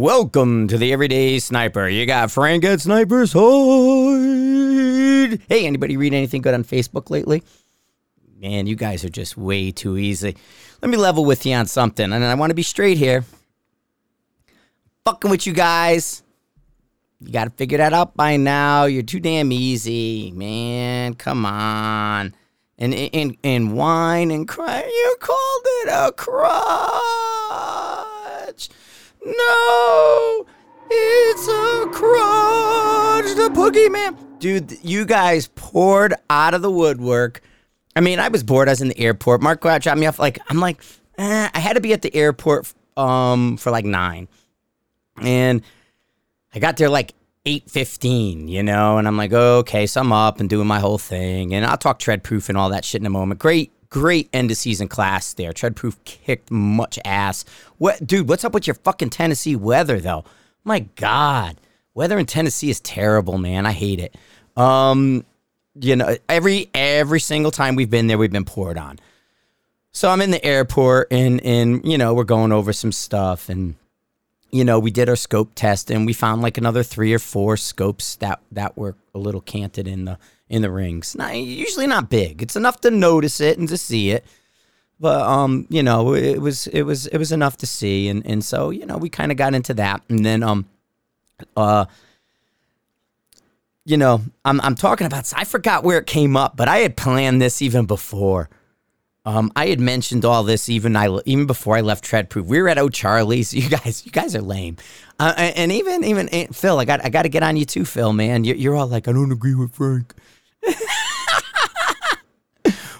Welcome to the Everyday Sniper. You got Frank at Sniper's Hide. Hey, anybody read anything good on Facebook lately? Man, you guys are just way too easy. Let me level with you on something, and I want to be straight here. Fucking with you guys. You got to figure that out by now. You're too damn easy, man. Come on. And and and whine and cry. You called it a crutch. No, it's a crutch. The boogeyman. Dude, you guys poured out of the woodwork. I mean, I was bored. I was in the airport. Mark dropped me off. Like I'm like, eh, I had to be at the airport um for like nine, and I got there like 8.15, you know, and I'm like, oh, okay, so I'm up and doing my whole thing. And I'll talk Treadproof and all that shit in a moment. Great, great end of season class there. Treadproof kicked much ass. What, dude, what's up with your fucking Tennessee weather, though? My God. Weather in Tennessee is terrible, man. I hate it. Um, you know, every every single time we've been there, we've been poured on. So I'm in the airport and and you know, we're going over some stuff and you know, we did our scope test and we found like another three or four scopes that that were a little canted in the in the rings. Not usually not big. It's enough to notice it and to see it. But um, you know, it was it was it was enough to see and and so, you know, we kind of got into that and then um uh you know, I'm I'm talking about I forgot where it came up, but I had planned this even before. Um, I had mentioned all this even I even before I left Treadproof. We were at O'Charlie's. You guys, you guys are lame. Uh, and even even Phil, I got I got to get on you too, Phil. Man, you're, you're all like, I don't agree with Frank.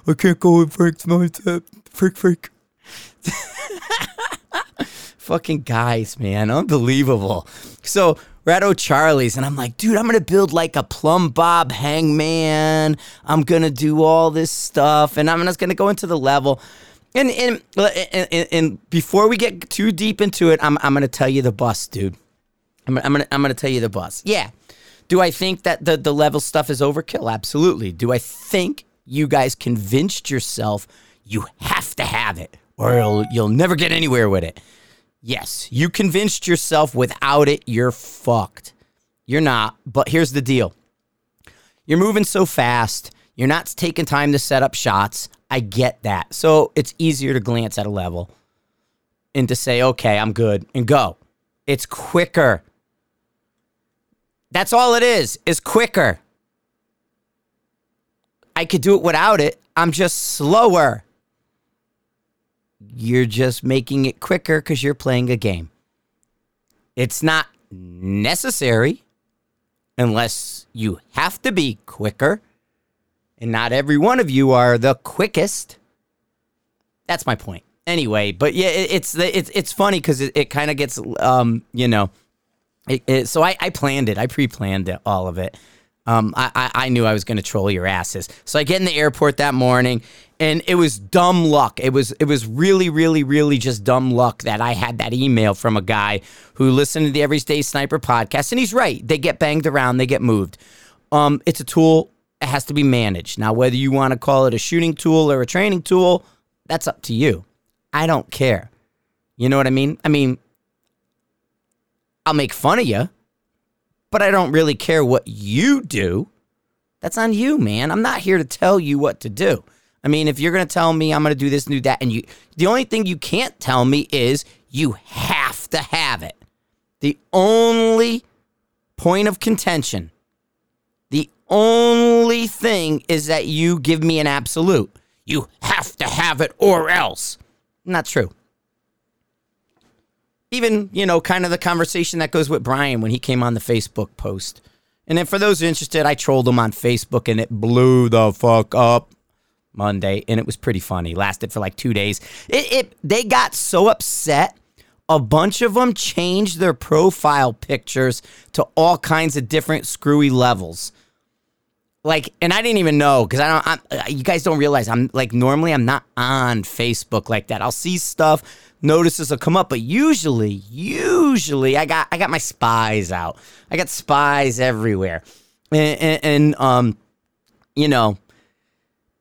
I can't go with Frank's mindset. Freak, freak. Fucking guys, man, unbelievable. So we're at O'Charlie's, and I'm like, dude, I'm gonna build like a plumb bob hangman. I'm gonna do all this stuff, and I'm just gonna go into the level. And and, and, and before we get too deep into it, I'm I'm gonna tell you the bus, dude. I'm, I'm gonna I'm gonna tell you the bus. Yeah. Do I think that the the level stuff is overkill? Absolutely. Do I think you guys convinced yourself you have to have it, or you'll, you'll never get anywhere with it? Yes, you convinced yourself without it, you're fucked. You're not, but here's the deal you're moving so fast, you're not taking time to set up shots. I get that. So it's easier to glance at a level and to say, okay, I'm good and go. It's quicker. That's all it is, is quicker. I could do it without it. I'm just slower. You're just making it quicker because you're playing a game. It's not necessary unless you have to be quicker. And not every one of you are the quickest. That's my point. Anyway, but yeah, it, it's it's it's funny because it, it kind of gets um you know, it, it, so I I planned it. I pre-planned it, all of it. Um, I, I, knew I was going to troll your asses. So I get in the airport that morning, and it was dumb luck. It was it was really really really just dumb luck that I had that email from a guy who listened to the Everyday Sniper podcast, and he's right. They get banged around, they get moved. Um, it's a tool. It has to be managed. Now, whether you want to call it a shooting tool or a training tool, that's up to you. I don't care. You know what I mean? I mean, I'll make fun of you but I don't really care what you do. That's on you, man. I'm not here to tell you what to do. I mean, if you're going to tell me I'm going to do this and do that, and you, the only thing you can't tell me is you have to have it. The only point of contention, the only thing is that you give me an absolute. You have to have it or else. Not true even, you know, kind of the conversation that goes with Brian when he came on the Facebook post. And then for those interested, I trolled him on Facebook and it blew the fuck up Monday. And it was pretty funny. Lasted for like two days. It, it they got so upset. A bunch of them changed their profile pictures to all kinds of different screwy levels like and i didn't even know because i don't I'm, uh, you guys don't realize i'm like normally i'm not on facebook like that i'll see stuff notices will come up but usually usually i got i got my spies out i got spies everywhere and, and, and um you know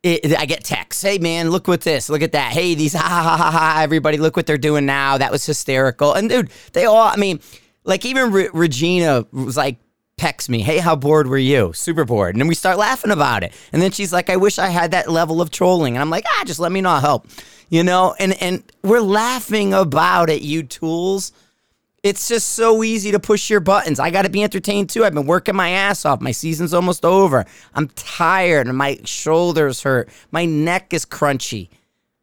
it, I get texts. Hey man, look what this, look at that. Hey, these ha ha ha ha. Everybody, look what they're doing now. That was hysterical. And dude, they all. I mean, like even Re- Regina was like, texts me, "Hey, how bored were you? Super bored." And then we start laughing about it. And then she's like, "I wish I had that level of trolling." And I'm like, "Ah, just let me. I'll help." You know. And and we're laughing about it. You tools. It's just so easy to push your buttons. I got to be entertained too. I've been working my ass off. My season's almost over. I'm tired and my shoulders hurt. My neck is crunchy.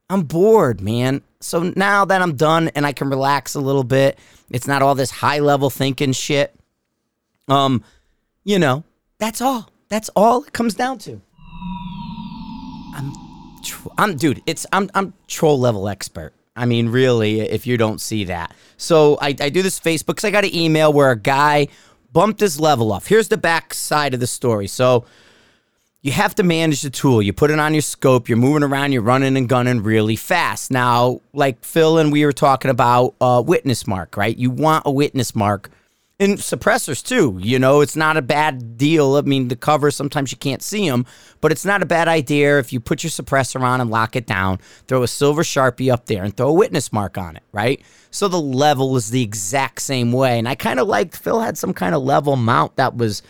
I'm bored, man. So now that I'm done and I can relax a little bit, it's not all this high level thinking shit. Um, you know, that's all. That's all it comes down to. I'm, I'm, dude. It's I'm I'm troll level expert. I mean, really, if you don't see that. So I, I do this Facebook because I got an email where a guy bumped his level off. Here's the back side of the story. So you have to manage the tool. You put it on your scope, you're moving around, you're running and gunning really fast. Now, like Phil and we were talking about uh, witness mark, right? You want a witness mark and suppressors too. You know, it's not a bad deal. I mean, the cover sometimes you can't see them, but it's not a bad idea if you put your suppressor on and lock it down, throw a silver sharpie up there, and throw a witness mark on it, right? So the level is the exact same way. And I kind of liked Phil had some kind of level mount that was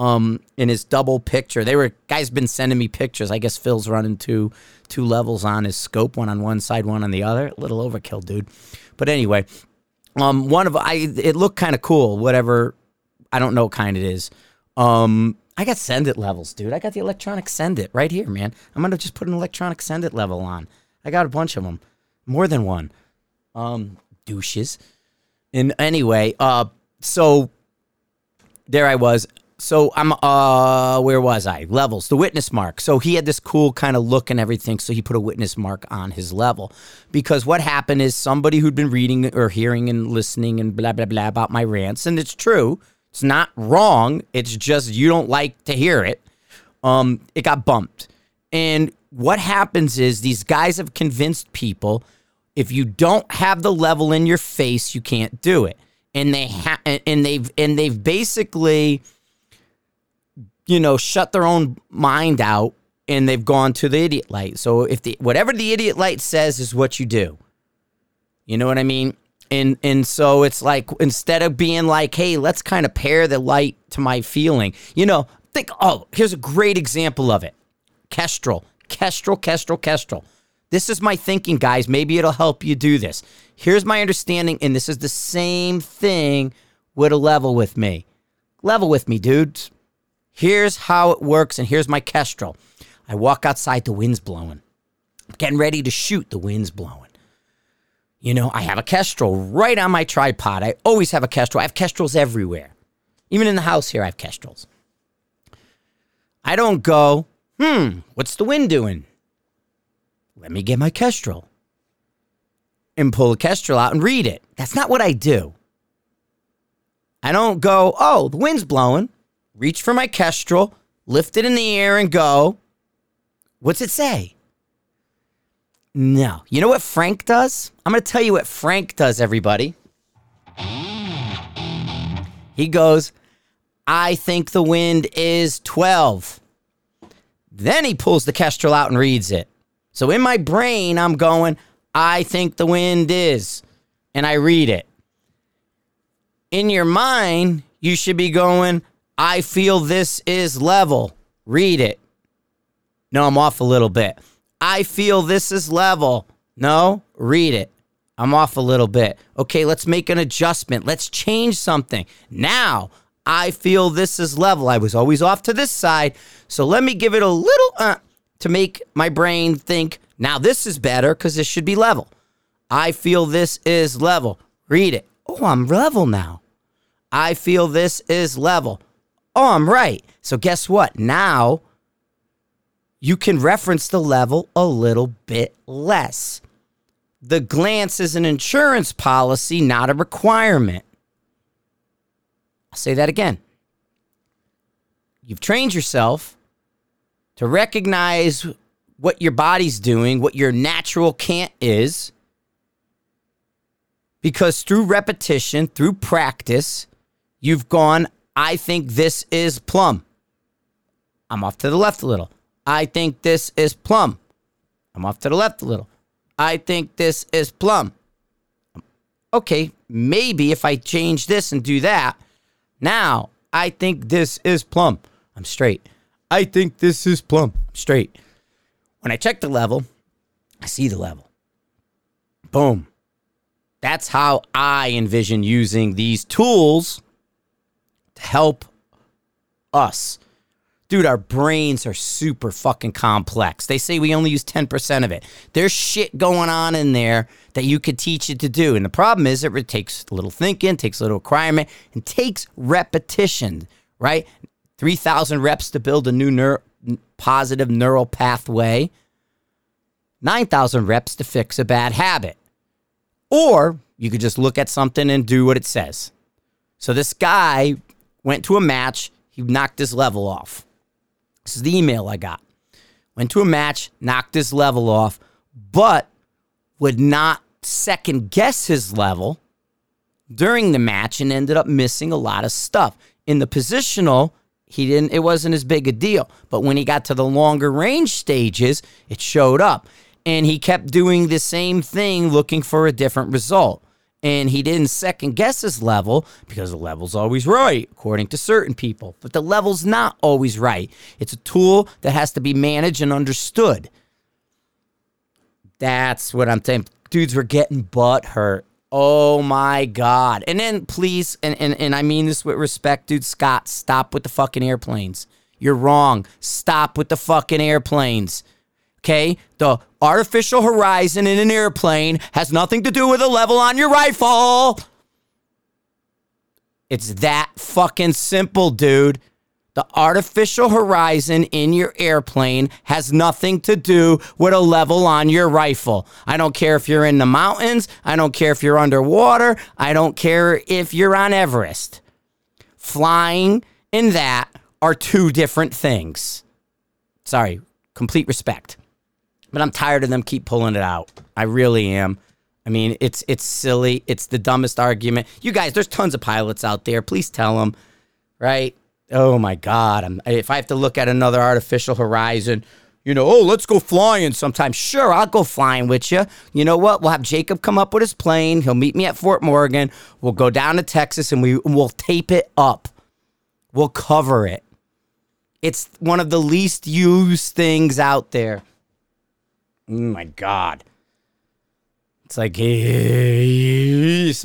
um in his double picture. They were guys been sending me pictures. I guess Phil's running two two levels on his scope, one on one side, one on the other. A little overkill, dude. But anyway, um, one of I it looked kind of cool. Whatever, I don't know what kind it is. Um, I got send it levels, dude. I got the electronic send it right here, man. I'm gonna just put an electronic send it level on. I got a bunch of them, more than one. Um, douches. And anyway, uh, so there I was so I'm uh where was I? Levels, the witness mark. So he had this cool kind of look and everything, so he put a witness mark on his level. Because what happened is somebody who'd been reading or hearing and listening and blah blah blah about my rants, and it's true. It's not wrong. It's just you don't like to hear it. Um, it got bumped. And what happens is these guys have convinced people if you don't have the level in your face, you can't do it. And they ha- and they've and they've basically you know, shut their own mind out and they've gone to the idiot light. So if the whatever the idiot light says is what you do. You know what I mean? And and so it's like instead of being like, hey, let's kind of pair the light to my feeling. You know, think oh, here's a great example of it. Kestrel. Kestrel, Kestrel, Kestrel. This is my thinking, guys. Maybe it'll help you do this. Here's my understanding, and this is the same thing with a level with me. Level with me, dudes. Here's how it works, and here's my kestrel. I walk outside, the wind's blowing. I'm getting ready to shoot, the wind's blowing. You know, I have a kestrel right on my tripod. I always have a kestrel. I have kestrels everywhere. Even in the house here, I have kestrels. I don't go, hmm, what's the wind doing? Let me get my kestrel and pull the kestrel out and read it. That's not what I do. I don't go, oh, the wind's blowing reach for my kestrel, lift it in the air, and go. What's it say? No. You know what Frank does? I'm going to tell you what Frank does, everybody. He goes, I think the wind is 12. Then he pulls the kestrel out and reads it. So in my brain, I'm going, I think the wind is. And I read it. In your mind, you should be going, I feel this is level. Read it. No, I'm off a little bit. I feel this is level. No, read it. I'm off a little bit. Okay, let's make an adjustment. Let's change something. Now, I feel this is level. I was always off to this side. So let me give it a little uh, to make my brain think, now this is better because this should be level. I feel this is level. Read it. Oh, I'm level now. I feel this is level. Oh, I'm right. So guess what? Now you can reference the level a little bit less. The glance is an insurance policy, not a requirement. I'll say that again. You've trained yourself to recognize what your body's doing, what your natural cant is, because through repetition, through practice, you've gone I think this is plumb. I'm off to the left a little. I think this is plumb. I'm off to the left a little. I think this is plumb. Okay, maybe if I change this and do that, now I think this is plumb. I'm straight. I think this is plumb. I'm straight. When I check the level, I see the level. Boom. That's how I envision using these tools to help us. Dude, our brains are super fucking complex. They say we only use 10% of it. There's shit going on in there that you could teach it to do. And the problem is it takes a little thinking, takes a little acquirement, and takes repetition, right? 3,000 reps to build a new neur- positive neural pathway, 9,000 reps to fix a bad habit. Or you could just look at something and do what it says. So this guy went to a match, he knocked his level off. This is the email I got. Went to a match, knocked his level off, but would not second guess his level during the match and ended up missing a lot of stuff. In the positional, he didn't it wasn't as big a deal, but when he got to the longer range stages, it showed up and he kept doing the same thing looking for a different result. And he didn't second guess his level because the level's always right, according to certain people. But the level's not always right. It's a tool that has to be managed and understood. That's what I'm saying. Dudes were getting butt hurt. Oh my God. And then please, and, and, and I mean this with respect, dude, Scott, stop with the fucking airplanes. You're wrong. Stop with the fucking airplanes. Okay? The artificial horizon in an airplane has nothing to do with the level on your rifle. It's that fucking simple, dude. The artificial horizon in your airplane has nothing to do with a level on your rifle. I don't care if you're in the mountains. I don't care if you're underwater. I don't care if you're on Everest. Flying and that are two different things. Sorry, complete respect but I'm tired of them keep pulling it out. I really am. I mean, it's it's silly. It's the dumbest argument. You guys, there's tons of pilots out there. Please tell them, right? Oh my God! I'm, if I have to look at another artificial horizon, you know, oh, let's go flying sometime. Sure, I'll go flying with you. You know what? We'll have Jacob come up with his plane. He'll meet me at Fort Morgan. We'll go down to Texas and we we'll tape it up. We'll cover it. It's one of the least used things out there. Oh my God. It's like,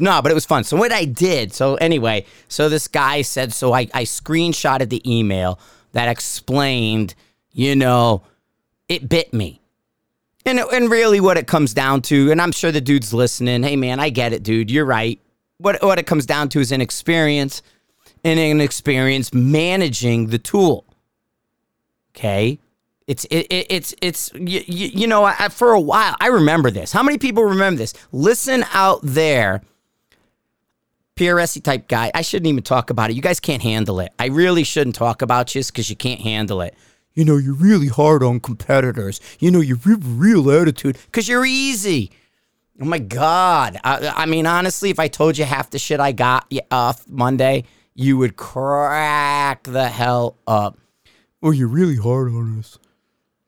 no, but it was fun. So, what I did, so anyway, so this guy said, so I, I screenshotted the email that explained, you know, it bit me. And, and really, what it comes down to, and I'm sure the dude's listening, hey man, I get it, dude, you're right. What, what it comes down to is an experience and an experience managing the tool. Okay. It's it, it, it's it's you, you know I, for a while I remember this. How many people remember this? Listen out there. PRSy type guy. I shouldn't even talk about it. You guys can't handle it. I really shouldn't talk about you because you can't handle it. You know, you're really hard on competitors. You know, you have real attitude because you're easy. Oh my God. I, I, mean, honestly, if I told you half the shit I got off Monday, you would crack the hell up. Oh, you're really hard on us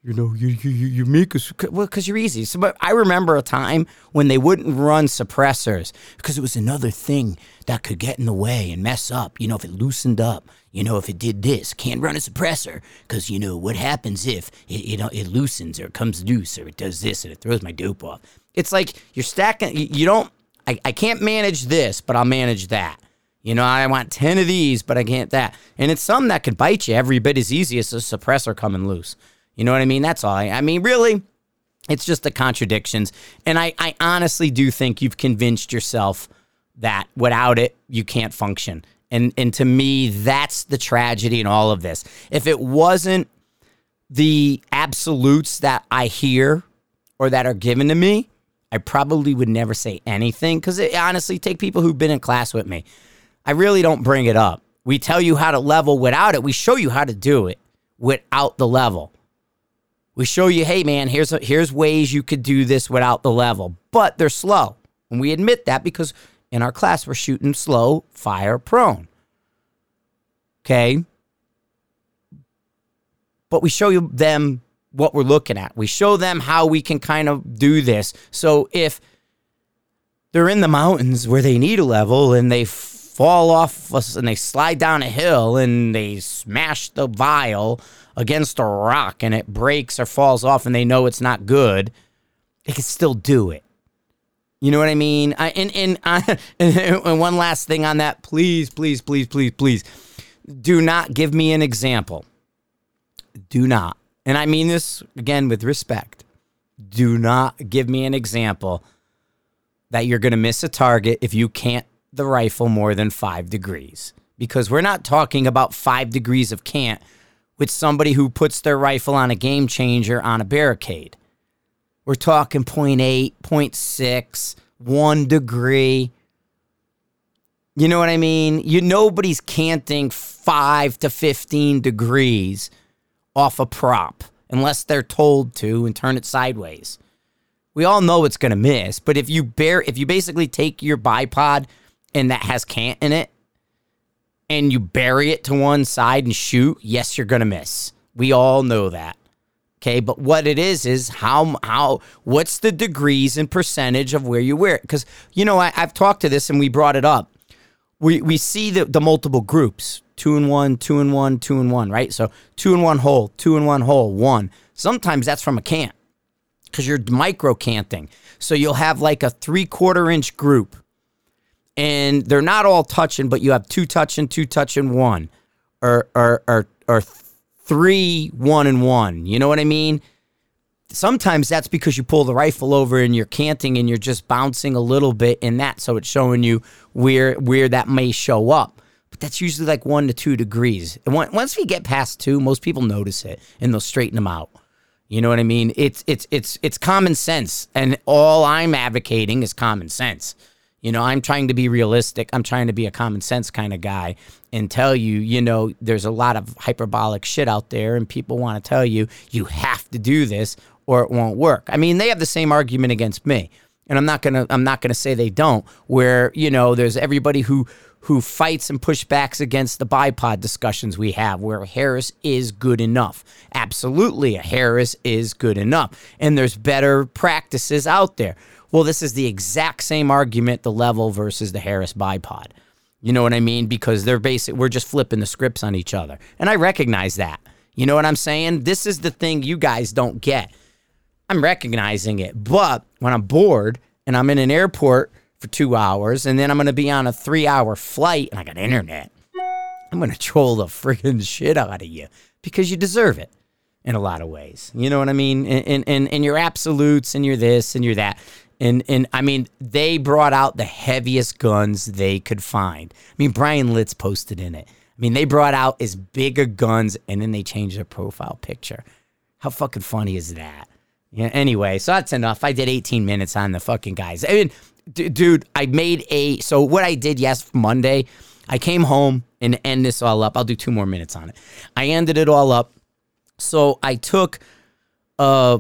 you know, you you you make us well because you're easy. So, but I remember a time when they wouldn't run suppressors because it was another thing that could get in the way and mess up. You know, if it loosened up, you know, if it did this, can't run a suppressor because you know what happens if it it, it loosens or it comes loose or it does this and it throws my dope off. It's like you're stacking. You, you don't. I, I can't manage this, but I'll manage that. You know, I want 10 of these, but I can't that. And it's something that could bite you every bit as easy as a suppressor coming loose. You know what I mean? That's all. I, I mean, really, it's just the contradictions. And I, I honestly do think you've convinced yourself that without it, you can't function. And, and to me, that's the tragedy in all of this. If it wasn't the absolutes that I hear or that are given to me, I probably would never say anything because honestly, take people who've been in class with me. I really don't bring it up. We tell you how to level without it. We show you how to do it without the level. We show you, hey man, here's a, here's ways you could do this without the level, but they're slow, and we admit that because in our class we're shooting slow, fire prone. Okay, but we show you them what we're looking at. We show them how we can kind of do this. So if they're in the mountains where they need a level and they fall off us and they slide down a hill and they smash the vial against a rock and it breaks or falls off and they know it's not good, they can still do it. You know what I mean? I, and and, I, and one last thing on that, please, please, please, please, please, do not give me an example. Do not, and I mean this again with respect. Do not give me an example that you're going to miss a target if you cant the rifle more than five degrees. Because we're not talking about five degrees of cant with somebody who puts their rifle on a game changer on a barricade. We're talking 0.8, 0.6, 1 degree. You know what I mean? You nobody's canting 5 to 15 degrees off a prop unless they're told to and turn it sideways. We all know it's going to miss, but if you bear if you basically take your bipod and that has cant in it and you bury it to one side and shoot, yes, you're going to miss. We all know that. Okay, but what it is is how how what's the degrees and percentage of where you wear it? Because you know I, have talked to this and we brought it up. We we see the the multiple groups two and one, two and one, two and one, right? So two and one hole, two and one hole, one. Sometimes that's from a cant because you're micro canting. So you'll have like a three quarter inch group and they're not all touching, but you have two touching, two touching, one, or or or or three, one and one. You know what I mean? Sometimes that's because you pull the rifle over and you're canting and you're just bouncing a little bit in that, so it's showing you where where that may show up. But that's usually like one to two degrees. And once we get past two, most people notice it and they'll straighten them out. You know what I mean? It's it's it's it's common sense, and all I'm advocating is common sense. You know, I'm trying to be realistic. I'm trying to be a common sense kind of guy and tell you, you know, there's a lot of hyperbolic shit out there, and people want to tell you, you have to do this or it won't work. I mean, they have the same argument against me. And I'm not gonna I'm not gonna say they don't, where, you know, there's everybody who who fights and pushbacks against the bipod discussions we have, where Harris is good enough. Absolutely, Harris is good enough. And there's better practices out there. Well, this is the exact same argument, the level versus the Harris bipod. You know what I mean? Because they're basic we're just flipping the scripts on each other. And I recognize that. You know what I'm saying? This is the thing you guys don't get. I'm recognizing it. But when I'm bored and I'm in an airport for two hours and then I'm going to be on a three hour flight and I got internet, I'm going to troll the freaking shit out of you because you deserve it in a lot of ways. You know what I mean? And, and, and you're absolutes and you're this and you're that. And and I mean, they brought out the heaviest guns they could find. I mean, Bryan Litz posted in it. I mean, they brought out as big a guns and then they changed their profile picture. How fucking funny is that? Yeah. Anyway, so that's enough. I did 18 minutes on the fucking guys. I mean, d- dude, I made a. So what I did yes Monday, I came home and end this all up. I'll do two more minutes on it. I ended it all up. So I took uh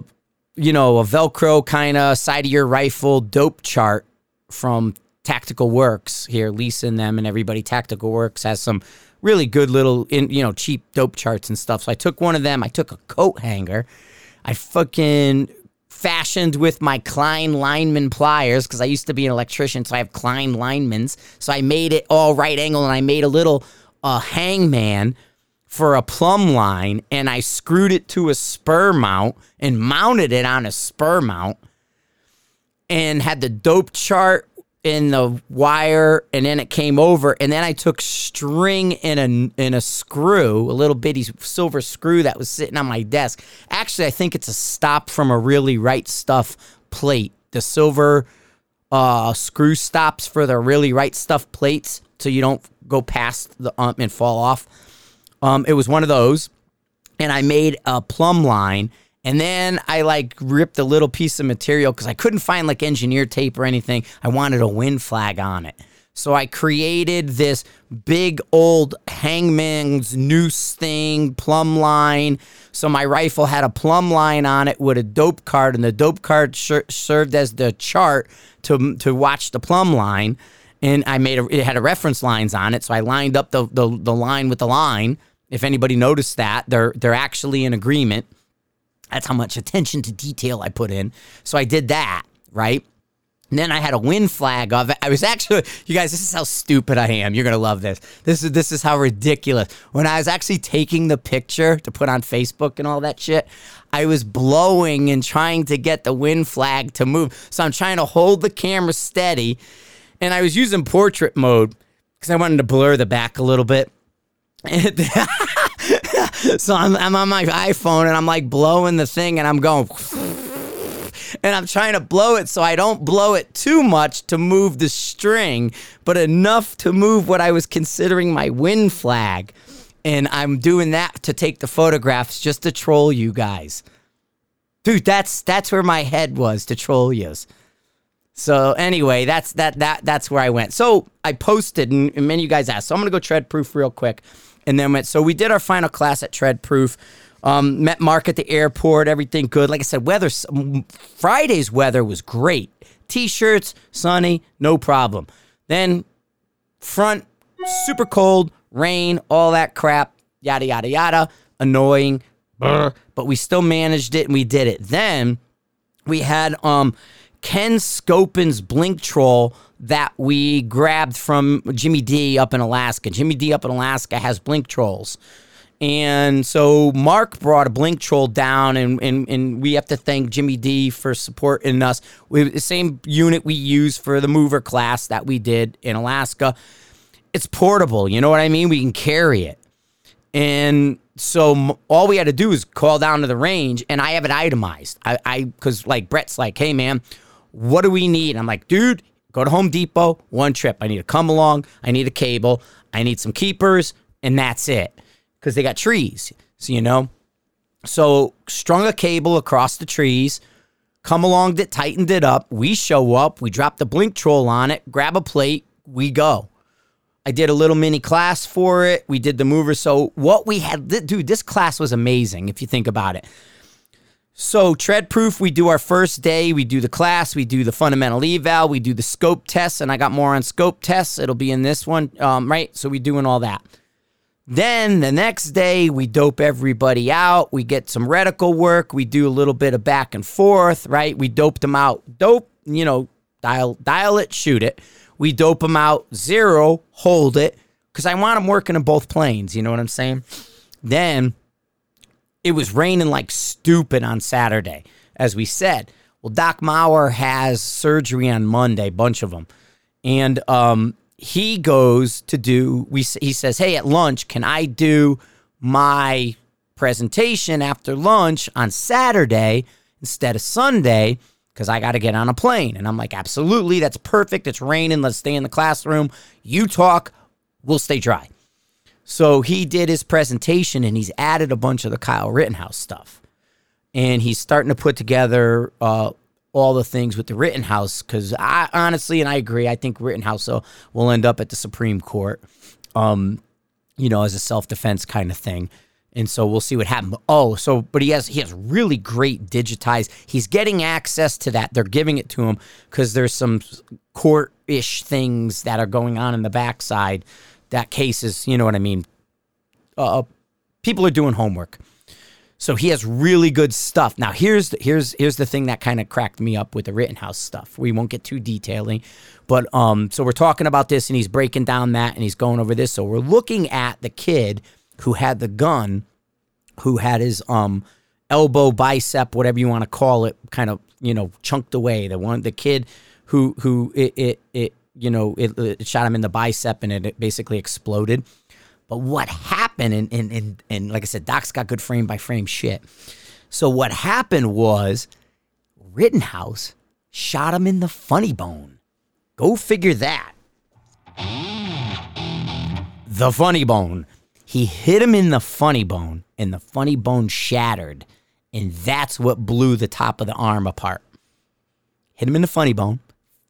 you know, a Velcro kind of side of your rifle dope chart from Tactical Works here, Lisa and them and everybody. Tactical Works has some really good little, in, you know, cheap dope charts and stuff. So I took one of them. I took a coat hanger. I fucking fashioned with my Klein lineman pliers because I used to be an electrician, so I have Klein linemen's. So I made it all right angle and I made a little uh, hangman for a plumb line and I screwed it to a spur mount and mounted it on a spur mount and had the dope chart in the wire and then it came over and then I took string in a in a screw, a little bitty silver screw that was sitting on my desk. Actually, I think it's a stop from a really right stuff plate. The silver uh, screw stops for the really right stuff plates so you don't go past the um and fall off. Um, it was one of those, and I made a plumb line. And then I like ripped a little piece of material because I couldn't find like engineer tape or anything. I wanted a wind flag on it. So I created this big old hangman's noose thing, plumb line. So my rifle had a plumb line on it with a dope card, and the dope card sh- served as the chart to to watch the plumb line. And I made a, it had a reference lines on it, so I lined up the, the the line with the line If anybody noticed that, they're they're actually in agreement. That's how much attention to detail I put in. So I did that, right? And then I had a win flag of it. I was actually, you guys, this is how stupid I am. You're gonna love this. This is this is how ridiculous. When I was actually taking the picture to put on Facebook and all that shit, I was blowing and trying to get the win flag to move. So I'm trying to hold the camera steady, and I was using portrait mode because I wanted to blur the back a little bit. so I'm, I'm on my iPhone and I'm like blowing the thing and I'm going and I'm trying to blow it so I don't blow it too much to move the string, but enough to move what I was considering my wind flag. And I'm doing that to take the photographs just to troll you guys. Dude, that's that's where my head was to troll yous. So anyway, that's that that that's where I went. So I posted and, and many of you guys asked. So I'm gonna go Treadproof real quick. And then went. So we did our final class at Treadproof. Um, met Mark at the airport. Everything good. Like I said, weather. Friday's weather was great. T-shirts, sunny, no problem. Then front, super cold, rain, all that crap. Yada yada yada. Annoying. But we still managed it and we did it. Then we had um Ken Scopin's Blink Troll that we grabbed from Jimmy D up in Alaska. Jimmy D up in Alaska has Blink Trolls. And so Mark brought a blink troll down, and, and, and we have to thank Jimmy D for supporting us. We the same unit we use for the mover class that we did in Alaska. It's portable, you know what I mean? We can carry it. And so all we had to do is call down to the range, and I have it itemized. I, I, because like Brett's like, hey man, what do we need? I'm like, dude, go to Home Depot, one trip. I need to come along. I need a cable. I need some keepers, and that's it because they got trees. So, you know, so strung a cable across the trees, come along that tightened it up. We show up, we drop the blink troll on it, grab a plate, we go. I did a little mini class for it. We did the mover. So what we had, dude, this class was amazing if you think about it. So Treadproof, we do our first day. We do the class. We do the fundamental eval. We do the scope tests, and I got more on scope tests. It'll be in this one, um, right? So we're doing all that. Then the next day, we dope everybody out. We get some reticle work. We do a little bit of back and forth, right? We dope them out. Dope, you know, dial, dial it, shoot it. We dope them out. Zero, hold it. Because I want them working in both planes. You know what I'm saying? Then it was raining like stupid on Saturday, as we said. Well, Doc Mauer has surgery on Monday, bunch of them. And um, he goes to do we he says hey at lunch can i do my presentation after lunch on saturday instead of sunday? Because i got to get on a plane. And i'm like absolutely that's perfect. It's raining. Let's stay in the classroom. You talk. We'll stay dry so he did his presentation and he's added a bunch of the kyle rittenhouse stuff and he's starting to put together uh, all the things with the Rittenhouse because I honestly and I agree. I think Rittenhouse will, end up at the Supreme Court, um, you know, as a self defense kind of thing. And so we'll see what happens. Oh, so but he has he has really great digitized. He's getting access to that. They're giving it to him because there's some court ish things that are going on in the backside. That cases, you know what I mean. Uh, people are doing homework. So he has really good stuff. Now here's the, here's here's the thing that kind of cracked me up with the Rittenhouse stuff. We won't get too detailing, but um, so we're talking about this, and he's breaking down that, and he's going over this. So we're looking at the kid who had the gun, who had his um elbow, bicep, whatever you want to call it, kind of you know chunked away. The one, the kid who who it it, it you know it, it shot him in the bicep, and it, basically exploded. But what happened, and, and, and, and like I said, Doc's got good frame by frame shit. So what happened was Rittenhouse shot him in the funny bone. Go figure that. The funny bone. He hit him in the funny bone, and the funny bone shattered. And that's what blew the top of the arm apart. Hit him in the funny bone,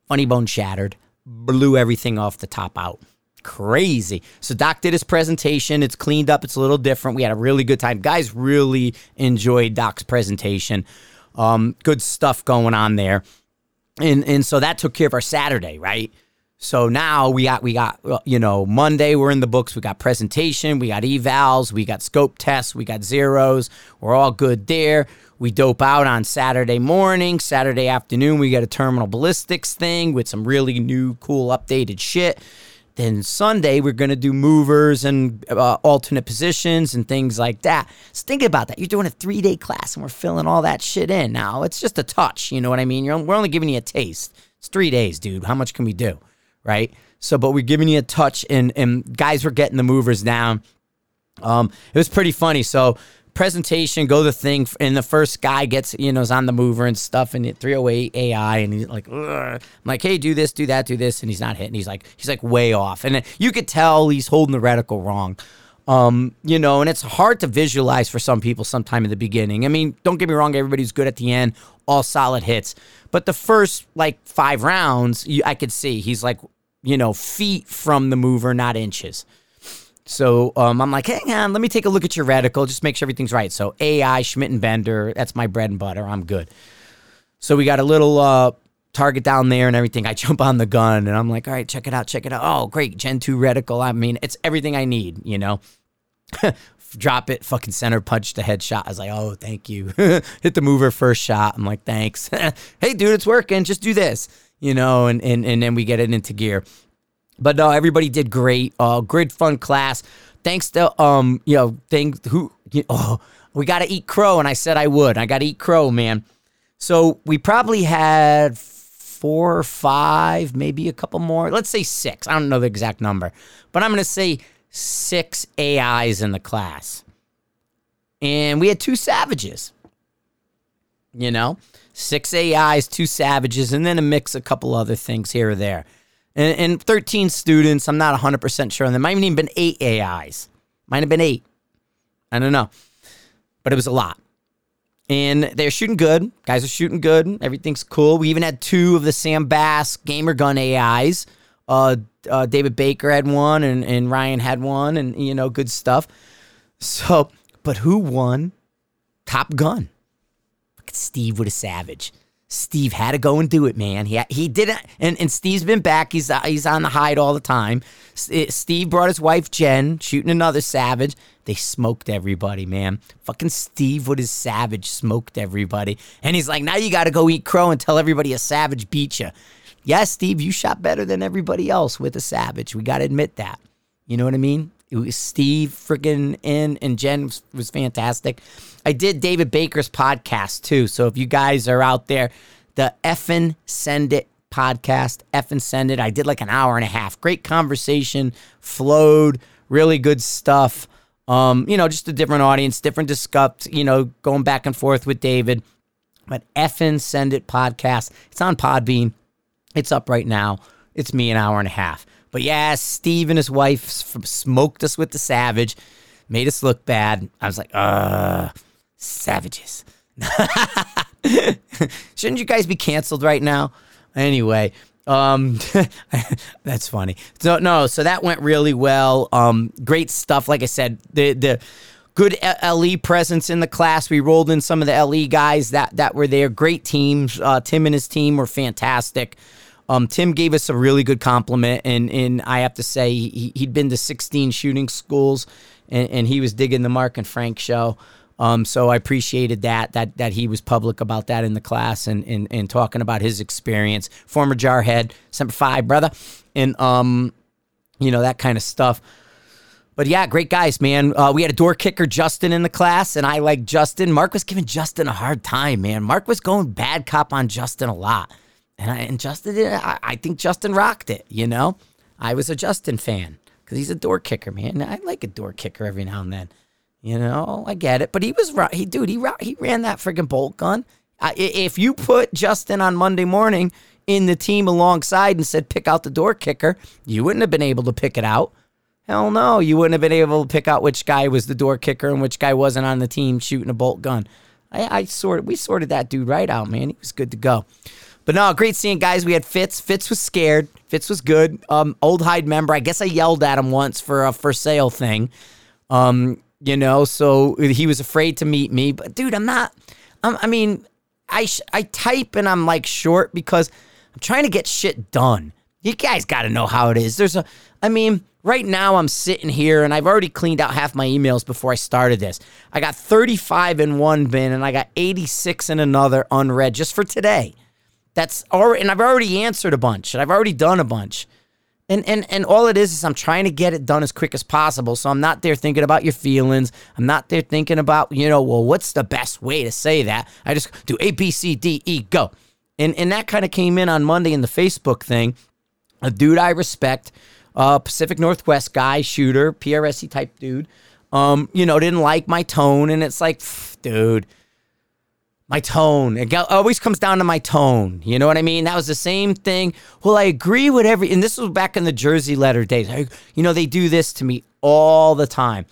funny bone shattered, blew everything off the top out crazy. So Doc did his presentation. It's cleaned up. It's a little different. We had a really good time. Guys really enjoyed Doc's presentation. Um, good stuff going on there. And and so that took care of our Saturday, right? So now we got we got you know Monday we're in the books. We got presentation, we got evals, we got scope tests, we got zeros. We're all good there. We dope out on Saturday morning, Saturday afternoon. We get a terminal ballistics thing with some really new, cool, updated shit. Then Sunday we're gonna do movers and uh, alternate positions and things like that. So think about that. You're doing a three day class and we're filling all that shit in. Now it's just a touch. You know what I mean? You're, we're only giving you a taste. It's three days, dude. How much can we do? Right? So, but we're giving you a touch, and and guys were getting the movers down. Um, it was pretty funny. So presentation, go the thing, and the first guy gets, you know, is on the mover and stuff, and 308 AI, and he's like, Ugh. I'm like, hey, do this, do that, do this, and he's not hitting. He's like, he's like way off, and you could tell he's holding the reticle wrong. Um, you know, and it's hard to visualize for some people sometime in the beginning. I mean, don't get me wrong, everybody's good at the end, all solid hits. But the first like five rounds, you, I could see he's like, you know, feet from the mover, not inches. So um, I'm like, hang on, let me take a look at your reticle, just make sure everything's right. So AI, Schmidt and Bender, that's my bread and butter. I'm good. So we got a little uh, target down there and everything. I jump on the gun and I'm like, all right, check it out, check it out. Oh, great, Gen 2 reticle. I mean, it's everything I need, you know. Drop it, fucking center punch the headshot. I was like, oh, thank you. Hit the mover first shot. I'm like, thanks. hey, dude, it's working. Just do this, you know, and, and, and then we get it into gear. But no, everybody did great. Uh, great fun class. Thanks to um, you know, things who you oh, we got to eat crow, and I said I would. I got to eat crow, man. So we probably had four or five, maybe a couple more. Let's say six. I don't know the exact number, but I'm gonna say six AIs in the class, and we had two savages. You know, six AIs, two savages, and then a mix, a couple other things here or there and, and 13 students. I'm not 100% sure. And there might have even been eight AIs. Might have been eight. I don't know. But it was a lot. And they're shooting good. Guys are shooting good. Everything's cool. We even had two of the Sam Bass gamer gun AIs. Uh, uh, David Baker had one and, and Ryan had one, and, you know, good stuff. So, but who won Top Gun? Steve with a savage. Steve had to go and do it, man. He he didn't, and, and Steve's been back. He's uh, he's on the hide all the time. Steve brought his wife Jen, shooting another savage. They smoked everybody, man. Fucking Steve with his savage smoked everybody, and he's like, now you got to go eat crow and tell everybody a savage beat you. Yes, Steve, you shot better than everybody else with a savage. We got to admit that. You know what I mean? It was Steve freaking in and Jen was, was fantastic. I did David Baker's podcast too. So if you guys are out there, the effing send it podcast, effing send it. I did like an hour and a half. Great conversation, flowed, really good stuff. Um, you know, just a different audience, different discuss, you know, going back and forth with David. But effing send it podcast. It's on Podbean. It's up right now. It's me an hour and a half. But yeah, Steve and his wife smoked us with the Savage, made us look bad. I was like, uh, savages. Shouldn't you guys be canceled right now? Anyway, um, that's funny. So no, so that went really well. Um, great stuff. Like I said, the the good LE presence in the class. We rolled in some of the LE guys that that were there. Great teams. Uh, Tim and his team were fantastic. Um, Tim gave us a really good compliment, and and I have to say he, he'd been to 16 shooting schools, and, and he was digging the Mark and Frank show. Um, so I appreciated that that that he was public about that in the class and and, and talking about his experience. Former jarhead, Semper Fi, brother, and um, you know that kind of stuff. But yeah, great guys, man. Uh, we had a door kicker, Justin, in the class, and I like Justin. Mark was giving Justin a hard time, man. Mark was going bad cop on Justin a lot. And, I, and Justin, I, I think Justin rocked it, you know? I was a Justin fan because he's a door kicker, man. I like a door kicker every now and then. You know, I get it. But he was right. He, dude, he, he ran that friggin' bolt gun. Uh, if you put Justin on Monday morning in the team alongside and said, pick out the door kicker, you wouldn't have been able to pick it out. Hell no, you wouldn't have been able to pick out which guy was the door kicker and which guy wasn't on the team shooting a bolt gun. I, I we sorted that dude right out, man. He was good to go. But no, great seeing guys. We had Fitz. Fitz was scared. Fitz was good. Um, old Hide member. I guess I yelled at him once for a for sale thing. Um, you know, so he was afraid to meet me. But dude, I'm not. I'm, i mean, I sh- I type and I'm like short because I'm trying to get shit done. You guys got to know how it is. There's a, I mean, right now I'm sitting here and I've already cleaned out half my emails before I started this. I got 35 in one bin and I got 86 in another unread just for today. That's already, and I've already answered a bunch and I've already done a bunch. And, and, and all it is is I'm trying to get it done as quick as possible. So I'm not there thinking about your feelings. I'm not there thinking about, you know, well, what's the best way to say that? I just do A, B, C, D, E, go. And, and that kind of came in on Monday in the Facebook thing. A dude I respect, uh, Pacific Northwest guy, shooter, PRSC type dude, um, you know, didn't like my tone. And it's like, dude, my tone. It always comes down to my tone. You know what I mean? That was the same thing. Well, I agree with every, and this was back in the Jersey letter days. I, you know, they do this to me all the time.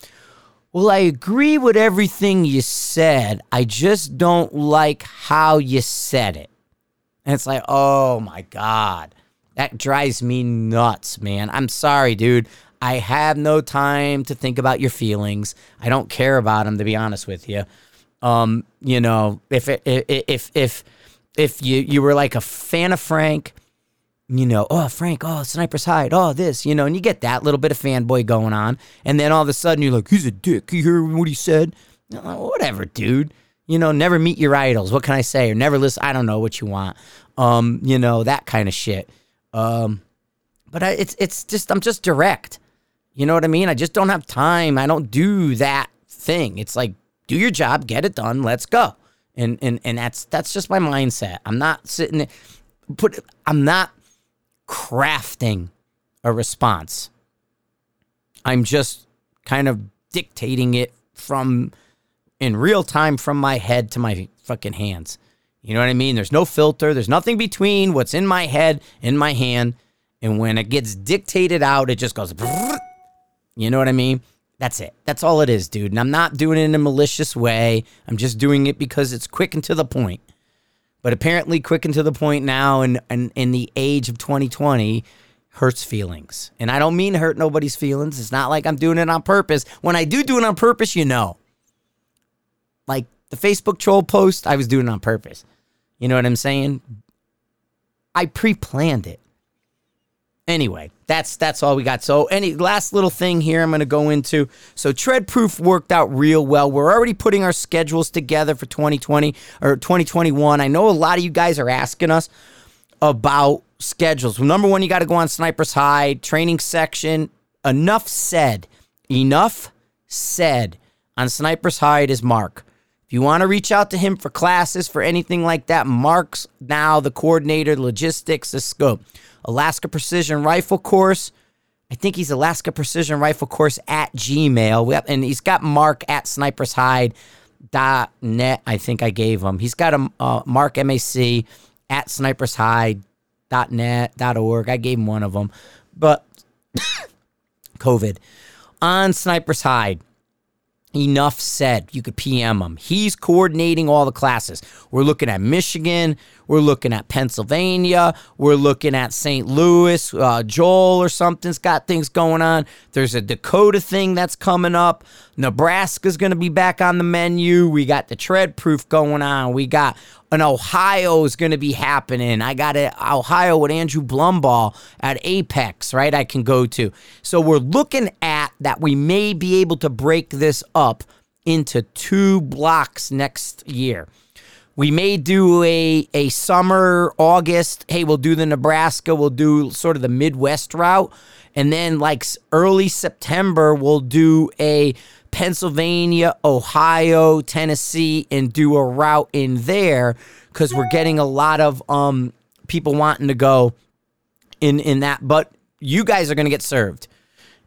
Well, I agree with everything you said. I just don't like how you said it. And it's like, oh my God. That drives me nuts, man. I'm sorry, dude. I have no time to think about your feelings. I don't care about them, to be honest with you. Um, you know, if it, if if if you you were like a fan of Frank, you know, oh Frank, oh Sniper's Hide, oh this, you know, and you get that little bit of fanboy going on, and then all of a sudden you're like, he's a dick. You hear what he said? whatever, dude. You know, never meet your idols. What can I say? Or never listen. I don't know what you want. Um, you know that kind of shit. Um, but I, it's it's just I'm just direct. You know what I mean? I just don't have time. I don't do that thing. It's like do your job, get it done, let's go. And and and that's that's just my mindset. I'm not sitting put I'm not crafting a response. I'm just kind of dictating it from in real time from my head to my fucking hands. You know what I mean? There's no filter, there's nothing between what's in my head and my hand. And when it gets dictated out, it just goes, you know what I mean? That's it. That's all it is, dude. And I'm not doing it in a malicious way. I'm just doing it because it's quick and to the point. But apparently, quick and to the point now, and in, in, in the age of 2020, hurts feelings. And I don't mean hurt nobody's feelings. It's not like I'm doing it on purpose. When I do do it on purpose, you know. Like the Facebook troll post, I was doing it on purpose. You know what I'm saying? I pre planned it. Anyway, that's that's all we got. So any last little thing here I'm going to go into. So Treadproof worked out real well. We're already putting our schedules together for 2020 or 2021. I know a lot of you guys are asking us about schedules. Well, number one, you got to go on Sniper's Hide training section. Enough said. Enough said. On Sniper's Hide is Mark. If you want to reach out to him for classes, for anything like that, Mark's now the coordinator, logistics, the scope. Alaska Precision Rifle Course. I think he's Alaska Precision Rifle Course at Gmail. And he's got Mark at Snipers Hide dot net. I think I gave him. He's got a uh, Mark MAC at Snipers Hide dot net dot org. I gave him one of them, but COVID on Snipers Hide. Enough said. You could PM him. He's coordinating all the classes. We're looking at Michigan. We're looking at Pennsylvania. We're looking at St. Louis. Uh, Joel or something's got things going on. There's a Dakota thing that's coming up. Nebraska's going to be back on the menu. We got the Treadproof going on. We got an Ohio is going to be happening. I got an Ohio with Andrew Blumball at Apex, right? I can go to. So we're looking at that we may be able to break this up into two blocks next year. We may do a, a summer, August. Hey, we'll do the Nebraska. We'll do sort of the Midwest route. And then, like early September, we'll do a Pennsylvania, Ohio, Tennessee, and do a route in there because we're getting a lot of um, people wanting to go in, in that. But you guys are going to get served.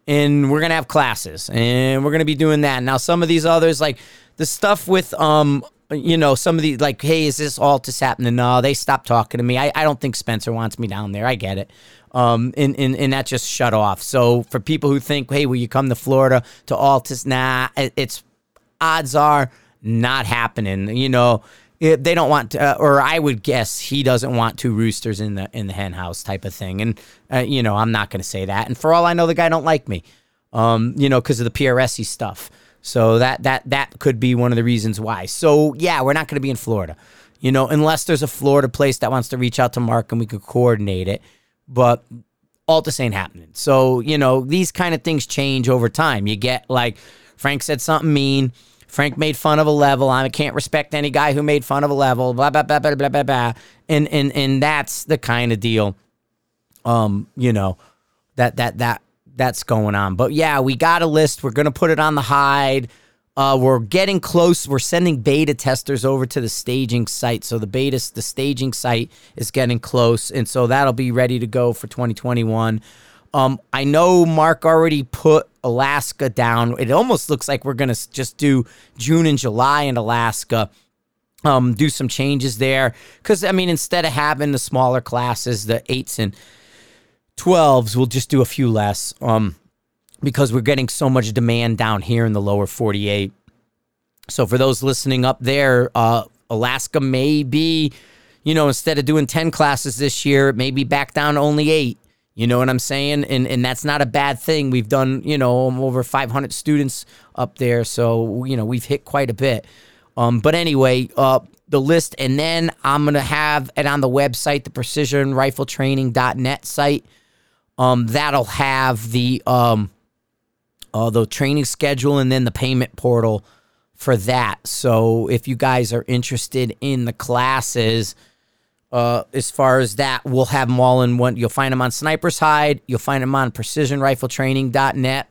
And we're to have classes. And we're to be doing that. Now, some of these others, like the stuff with um, you know, some of the like, hey, is this all just happening? No, they stopped talking to me. I, I don't think Spencer wants me down there. I get it. Um, and, and, and that just shut off. So for people who think, hey, will you come to Florida to Altus? Nah, it's odds are not happening. You know, it, they don't want to, uh, or I would guess he doesn't want two roosters in the in the hen house type of thing. And uh, you know, I'm not going to say that. And for all I know, the guy don't like me. Um, you know, because of the PRSy stuff. So that that that could be one of the reasons why. So yeah, we're not going to be in Florida, you know, unless there's a Florida place that wants to reach out to Mark and we could coordinate it. But all this ain't happening. So, you know, these kind of things change over time. You get like Frank said something mean. Frank made fun of a level. I can't respect any guy who made fun of a level. Blah blah blah blah blah blah blah. And and and that's the kind of deal. Um, you know, that that that that's going on. But yeah, we got a list. We're gonna put it on the hide. Uh, we're getting close. We're sending beta testers over to the staging site. So the beta, the staging site is getting close, and so that'll be ready to go for 2021. Um, I know Mark already put Alaska down. It almost looks like we're gonna just do June and July in Alaska. Um, do some changes there because I mean, instead of having the smaller classes, the eights and twelves, we'll just do a few less. Um, because we're getting so much demand down here in the lower 48. So for those listening up there, uh, Alaska may be, you know, instead of doing 10 classes this year, it may be back down to only eight. You know what I'm saying? And and that's not a bad thing. We've done, you know, over 500 students up there, so you know we've hit quite a bit. Um, but anyway, uh, the list, and then I'm gonna have it on the website, the PrecisionRifleTraining.net site. Um, that'll have the um, uh, the training schedule and then the payment portal for that. So if you guys are interested in the classes, uh, as far as that, we'll have them all in one. You'll find them on Sniper's Hide. You'll find them on precisionrifletraining.net.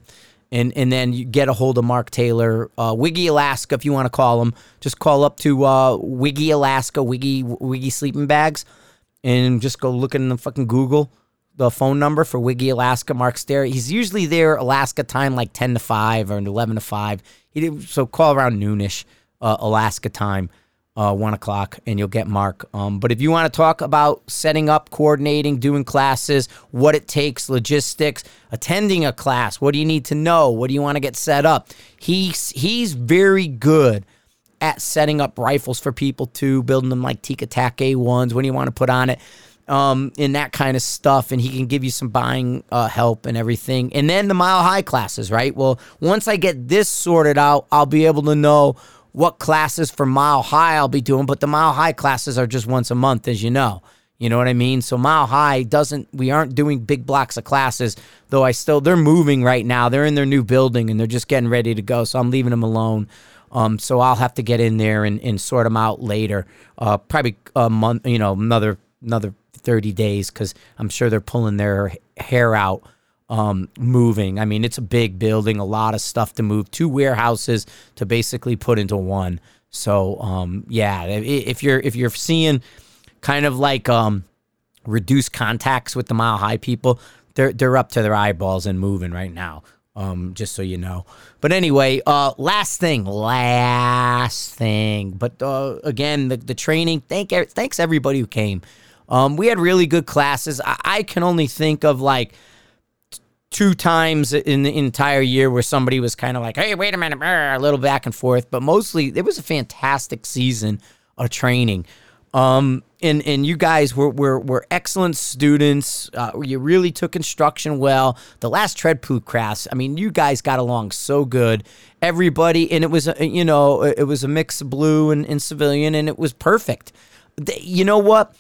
And, and then you get a hold of Mark Taylor, uh, Wiggy Alaska, if you want to call him. Just call up to uh, Wiggy Alaska, Wiggy Wiggy Sleeping Bags, and just go look in the fucking Google the phone number for Wiggy Alaska. Mark's there. He's usually there Alaska time, like 10 to 5 or 11 to 5. He did, so call around noonish uh, Alaska time, uh, 1 o'clock, and you'll get Mark. Um, but if you want to talk about setting up, coordinating, doing classes, what it takes, logistics, attending a class, what do you need to know? What do you want to get set up? He's, he's very good at setting up rifles for people too, building them like Tikka A1s. What do you want to put on it? um, and that kind of stuff, and he can give you some buying uh, help and everything. And then the mile high classes, right? Well, once I get this sorted out, I'll be able to know what classes for mile high I'll be doing. But the mile high classes are just once a month, as you know. You know what I mean? So mile high doesn't. We aren't doing big blocks of classes, though. I still they're moving right now. They're in their new building and they're just getting ready to go. So I'm leaving them alone. Um, so I'll have to get in there and, and sort them out later. Uh, probably a month, you know, another another 30 days because I'm sure they're pulling their hair out um, moving. I mean, it's a big building, a lot of stuff to move, two warehouses to basically put into one. So um, yeah, if you're if you're seeing kind of like um, reduced contacts with the mile high people, they're they're up to their eyeballs and moving right now. Um, just so you know. But anyway, uh, last thing, last thing. But uh, again, the, the training. Thank thanks everybody who came. Um, we had really good classes. I, I can only think of like two times in the entire year where somebody was kind of like, "Hey, wait a minute," a little back and forth. But mostly, it was a fantastic season of training. Um, and and you guys were were, were excellent students. Uh, you really took instruction well. The last Treadproof class, I mean, you guys got along so good. Everybody, and it was a, you know it was a mix of blue and, and civilian, and it was perfect. You know what?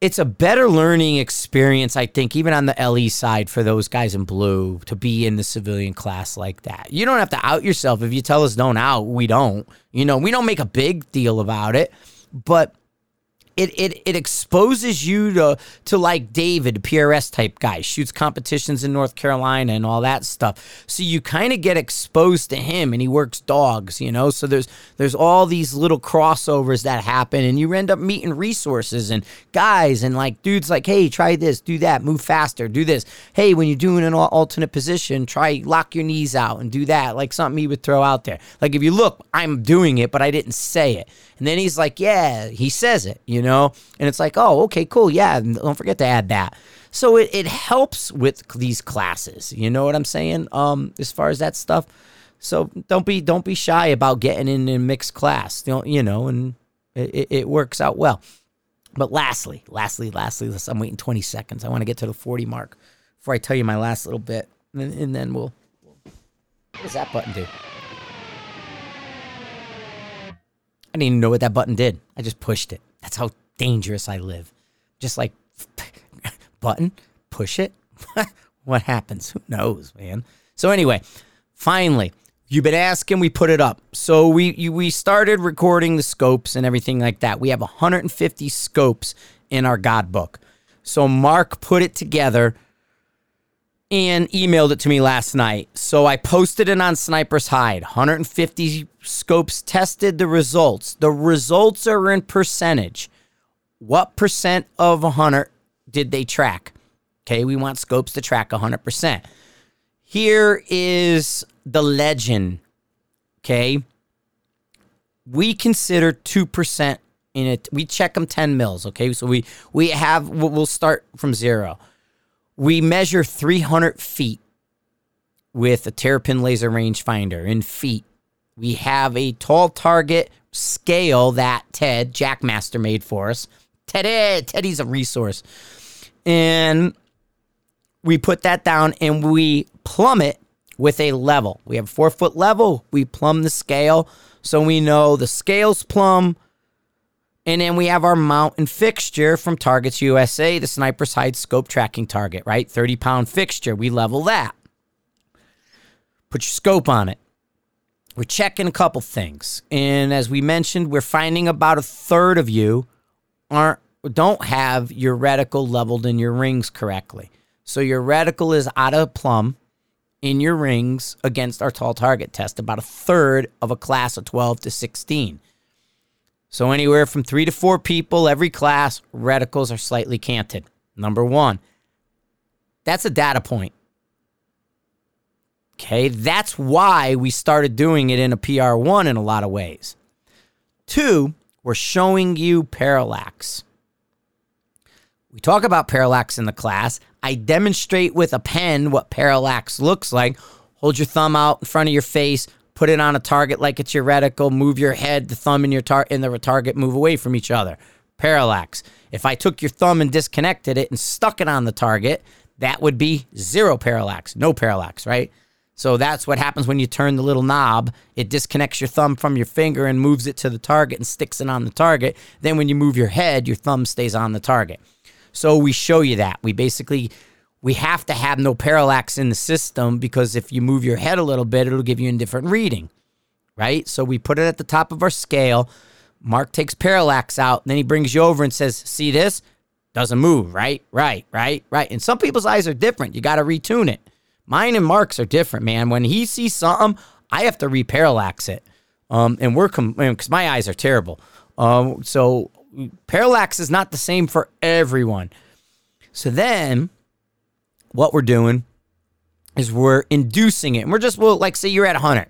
It's a better learning experience, I think, even on the LE side for those guys in blue to be in the civilian class like that. You don't have to out yourself. If you tell us don't out, we don't. You know, we don't make a big deal about it, but it, it it exposes you to to like David, PRS type guy, shoots competitions in North Carolina and all that stuff. So you kind of get exposed to him, and he works dogs, you know. So there's there's all these little crossovers that happen, and you end up meeting resources and guys and like dudes like, hey, try this, do that, move faster, do this. Hey, when you're doing an alternate position, try lock your knees out and do that, like something he would throw out there. Like if you look, I'm doing it, but I didn't say it. And then he's like, yeah, he says it, you know? And it's like, oh, okay, cool. Yeah. Don't forget to add that. So it, it helps with these classes. You know what I'm saying? Um, as far as that stuff. So don't be don't be shy about getting in a mixed class. You know, you know and it, it works out well. But lastly, lastly, lastly, I'm waiting 20 seconds. I want to get to the 40 mark before I tell you my last little bit. And, and then we'll. What does that button do? I didn't even know what that button did. I just pushed it. That's how dangerous I live. Just like button, push it? what happens? Who knows, man? So anyway, finally, you've been asking, we put it up. So we you, we started recording the scopes and everything like that. We have 150 scopes in our God book. So Mark put it together and emailed it to me last night. So I posted it on Sniper's Hide. 150 scopes tested the results. The results are in percentage. What percent of 100 did they track? Okay, we want scopes to track 100%. Here is the legend. Okay. We consider 2% in it. We check them 10 mils. Okay. So we, we have, we'll start from zero. We measure 300 feet with a Terrapin laser rangefinder in feet. We have a tall target scale that Ted Jackmaster made for us. Teddy, eh, Teddy's a resource. And we put that down and we plummet with a level. We have a four foot level. We plumb the scale. So we know the scale's plumb. And then we have our mount and fixture from Targets USA, the Sniper's Hide scope tracking target, right? 30 pound fixture. We level that. Put your scope on it. We're checking a couple things. And as we mentioned, we're finding about a third of you aren't don't have your reticle leveled in your rings correctly. So your reticle is out of plumb in your rings against our tall target test, about a third of a class of 12 to 16. So anywhere from three to four people every class, reticles are slightly canted. Number one, that's a data point. Okay, that's why we started doing it in a PR1 in a lot of ways. Two, we're showing you parallax. We talk about parallax in the class. I demonstrate with a pen what parallax looks like. Hold your thumb out in front of your face, put it on a target like it's your reticle, move your head, the thumb and your tar- and the target move away from each other. Parallax. If I took your thumb and disconnected it and stuck it on the target, that would be zero parallax, no parallax, right? So that's what happens when you turn the little knob. It disconnects your thumb from your finger and moves it to the target and sticks it on the target. Then when you move your head, your thumb stays on the target. So we show you that. We basically we have to have no parallax in the system because if you move your head a little bit, it'll give you a different reading. Right? So we put it at the top of our scale. Mark takes parallax out, then he brings you over and says, "See this? Doesn't move, right? Right, right, right." And some people's eyes are different. You got to retune it. Mine and Mark's are different, man. When he sees something, I have to reparallax it. Um, and we're because my eyes are terrible. Um, so parallax is not the same for everyone. So then what we're doing is we're inducing it. And we're just, well, like say you're at 100,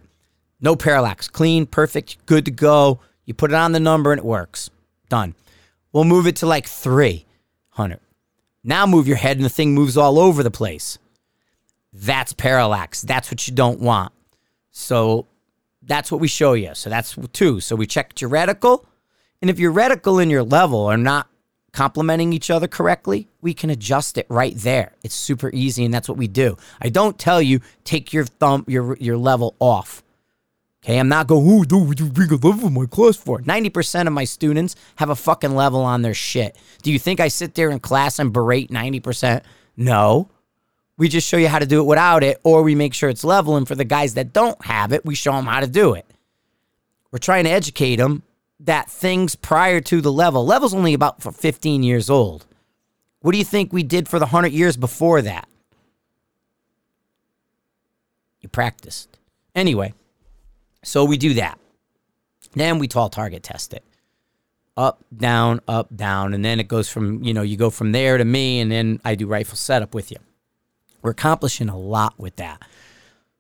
no parallax, clean, perfect, good to go. You put it on the number and it works. Done. We'll move it to like 300. Now move your head and the thing moves all over the place. That's parallax. That's what you don't want. So that's what we show you. So that's two. So we checked your reticle and if your reticle and your level are not complementing each other correctly, we can adjust it right there. It's super easy, and that's what we do. I don't tell you take your thumb your your level off. Okay, I'm not going, oh, dude, would you bring a level in my class for? 90% of my students have a fucking level on their shit. Do you think I sit there in class and berate 90%? No. We just show you how to do it without it, or we make sure it's level. And for the guys that don't have it, we show them how to do it. We're trying to educate them that things prior to the level, level's only about for 15 years old. What do you think we did for the 100 years before that? You practiced. Anyway, so we do that. Then we tall target test it. Up, down, up, down. And then it goes from, you know, you go from there to me, and then I do rifle setup with you. We're accomplishing a lot with that.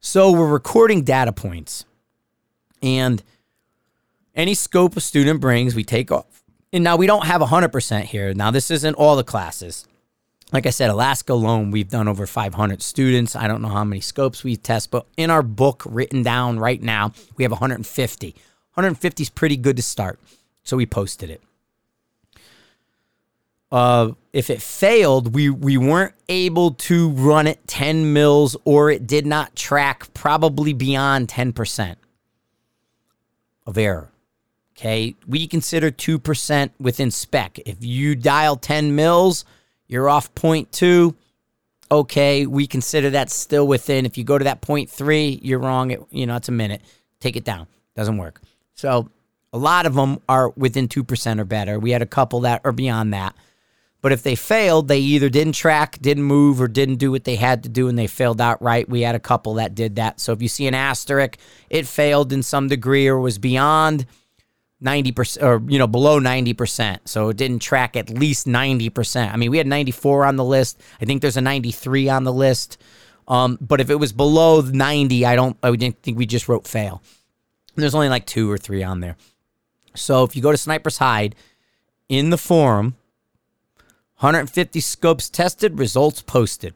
So we're recording data points. And any scope a student brings, we take off. And now we don't have 100% here. Now, this isn't all the classes. Like I said, Alaska alone, we've done over 500 students. I don't know how many scopes we test, but in our book written down right now, we have 150. 150 is pretty good to start. So we posted it. Uh, if it failed, we, we weren't able to run it 10 mils or it did not track probably beyond 10% of error. Okay, we consider 2% within spec. If you dial 10 mils, you're off 0.2, okay, we consider that still within. If you go to that point three, you're wrong. It, you know, it's a minute. Take it down. Doesn't work. So a lot of them are within 2% or better. We had a couple that are beyond that. But if they failed, they either didn't track, didn't move, or didn't do what they had to do and they failed outright. We had a couple that did that. So if you see an asterisk, it failed in some degree or was beyond 90% or, you know, below 90%. So it didn't track at least 90%. I mean, we had 94 on the list. I think there's a 93 on the list. Um, but if it was below 90, I don't, I didn't think we just wrote fail. There's only like two or three on there. So if you go to Sniper's Hide in the forum, 150 scopes tested, results posted.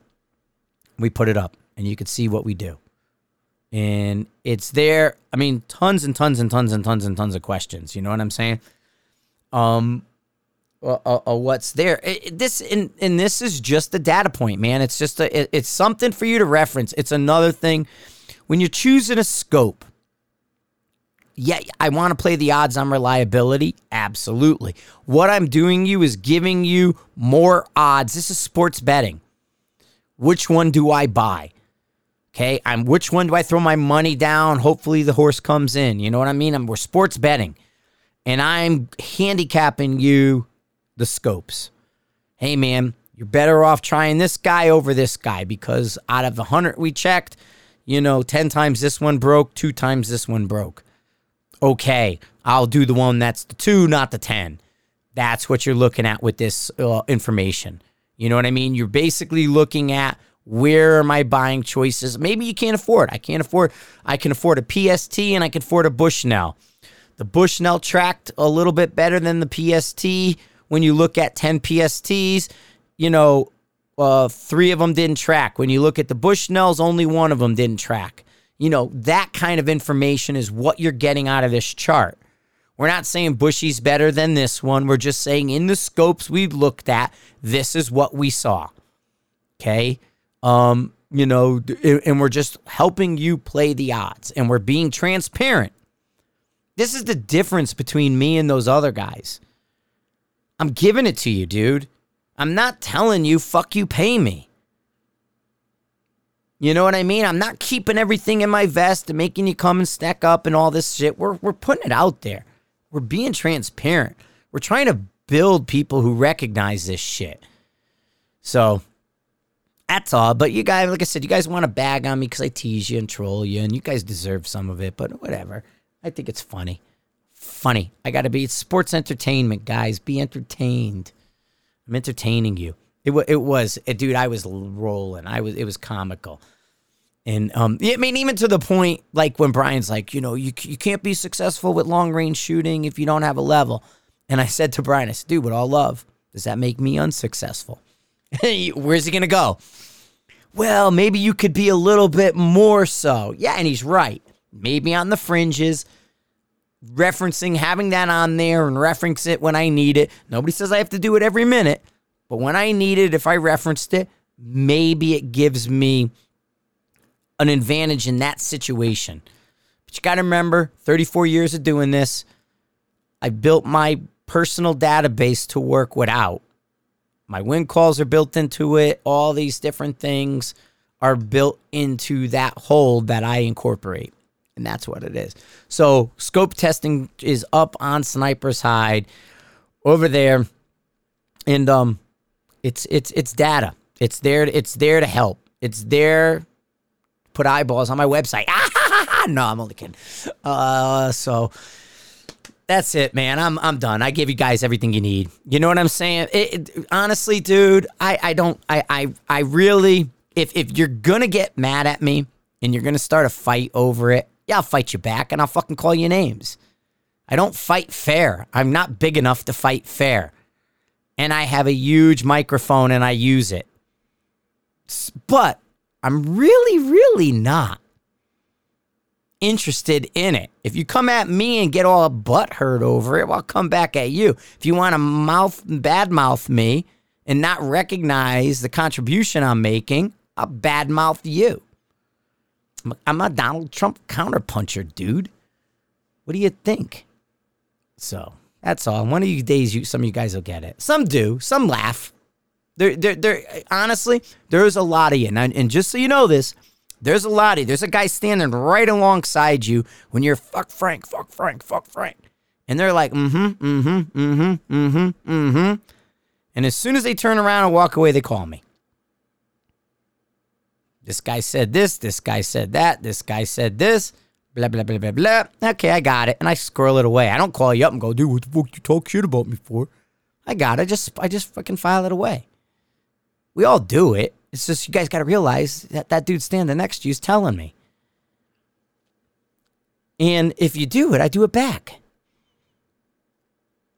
We put it up and you can see what we do. And it's there. I mean, tons and tons and tons and tons and tons of questions. You know what I'm saying? Um, uh, uh, uh, what's there? It, this and and this is just a data point, man. It's just a. It, it's something for you to reference. It's another thing when you're choosing a scope yeah, I want to play the odds on reliability. Absolutely. What I'm doing you is giving you more odds. This is sports betting. Which one do I buy? Okay, I'm which one do I throw my money down? Hopefully the horse comes in. You know what I mean? I'm, we're sports betting. And I'm handicapping you the scopes. Hey man, you're better off trying this guy over this guy because out of the 100 we checked, you know, 10 times this one broke, 2 times this one broke okay, I'll do the one that's the two, not the 10. That's what you're looking at with this uh, information. You know what I mean? You're basically looking at where are my buying choices? Maybe you can't afford. I can't afford. I can afford a PST and I can afford a Bushnell. The Bushnell tracked a little bit better than the PST. When you look at 10 PSTs, you know, uh, three of them didn't track. When you look at the Bushnells, only one of them didn't track. You know, that kind of information is what you're getting out of this chart. We're not saying Bushy's better than this one. We're just saying in the scopes we've looked at, this is what we saw. Okay. Um, you know, and we're just helping you play the odds and we're being transparent. This is the difference between me and those other guys. I'm giving it to you, dude. I'm not telling you, fuck you, pay me. You know what I mean? I'm not keeping everything in my vest and making you come and stack up and all this shit. We're, we're putting it out there. We're being transparent. We're trying to build people who recognize this shit. So that's all. But you guys, like I said, you guys want to bag on me because I tease you and troll you, and you guys deserve some of it, but whatever. I think it's funny. Funny. I got to be sports entertainment, guys. Be entertained. I'm entertaining you. It, it was, it, dude. I was rolling. I was. It was comical, and um, I mean, even to the point like when Bryan's like, you know, you you can't be successful with long range shooting if you don't have a level. And I said to Bryan, I said, dude, with all love, does that make me unsuccessful? Where's he gonna go? Well, maybe you could be a little bit more so. Yeah, and he's right. Maybe on the fringes referencing having that on there and reference it when I need it. Nobody says I have to do it every minute, but when I need it, if I referenced it, maybe it gives me an advantage in that situation. But you got to remember 34 years of doing this, I built my personal database to work without. My wind calls are built into it. All these different things are built into that hold that I incorporate. And that's what it is. So, scope testing is up on Sniper's Hide over there. And um it's it's it's data. It's there. It's there to help. It's there. Put eyeballs on my website. no, I'm only kidding. Uh, so that's it, man. I'm I'm done. I give you guys everything you need. You know what I'm saying? It, it, honestly, dude, I I don't I I I really if if you're gonna get mad at me and you're gonna start a fight over it, yeah, I'll fight you back and I'll fucking call you names. I don't fight fair. I'm not big enough to fight fair and I have a huge microphone and I use it. But I'm really, really not interested in it. If you come at me and get all butt hurt over it, well, I'll come back at you. If you want to mouth badmouth me and not recognize the contribution I'm making, I'll badmouth you. I'm a Donald Trump counterpuncher, dude. What do you think? So that's all. One of these days, you some of you guys will get it. Some do. Some laugh. There, there, there. Honestly, there's a lot of you, and, and just so you know this, there's a lot of you. There's a guy standing right alongside you when you're fuck Frank, fuck Frank, fuck Frank, and they're like, mm-hmm, mm-hmm, mm-hmm, mm-hmm, mm-hmm, and as soon as they turn around and walk away, they call me. This guy said this. This guy said that. This guy said this. Blah blah blah blah blah. Okay, I got it, and I scroll it away. I don't call you up and go, dude, what the fuck you talk shit about me for? I got it. I just I just fucking file it away. We all do it. It's just you guys got to realize that that dude standing next to you is telling me. And if you do it, I do it back.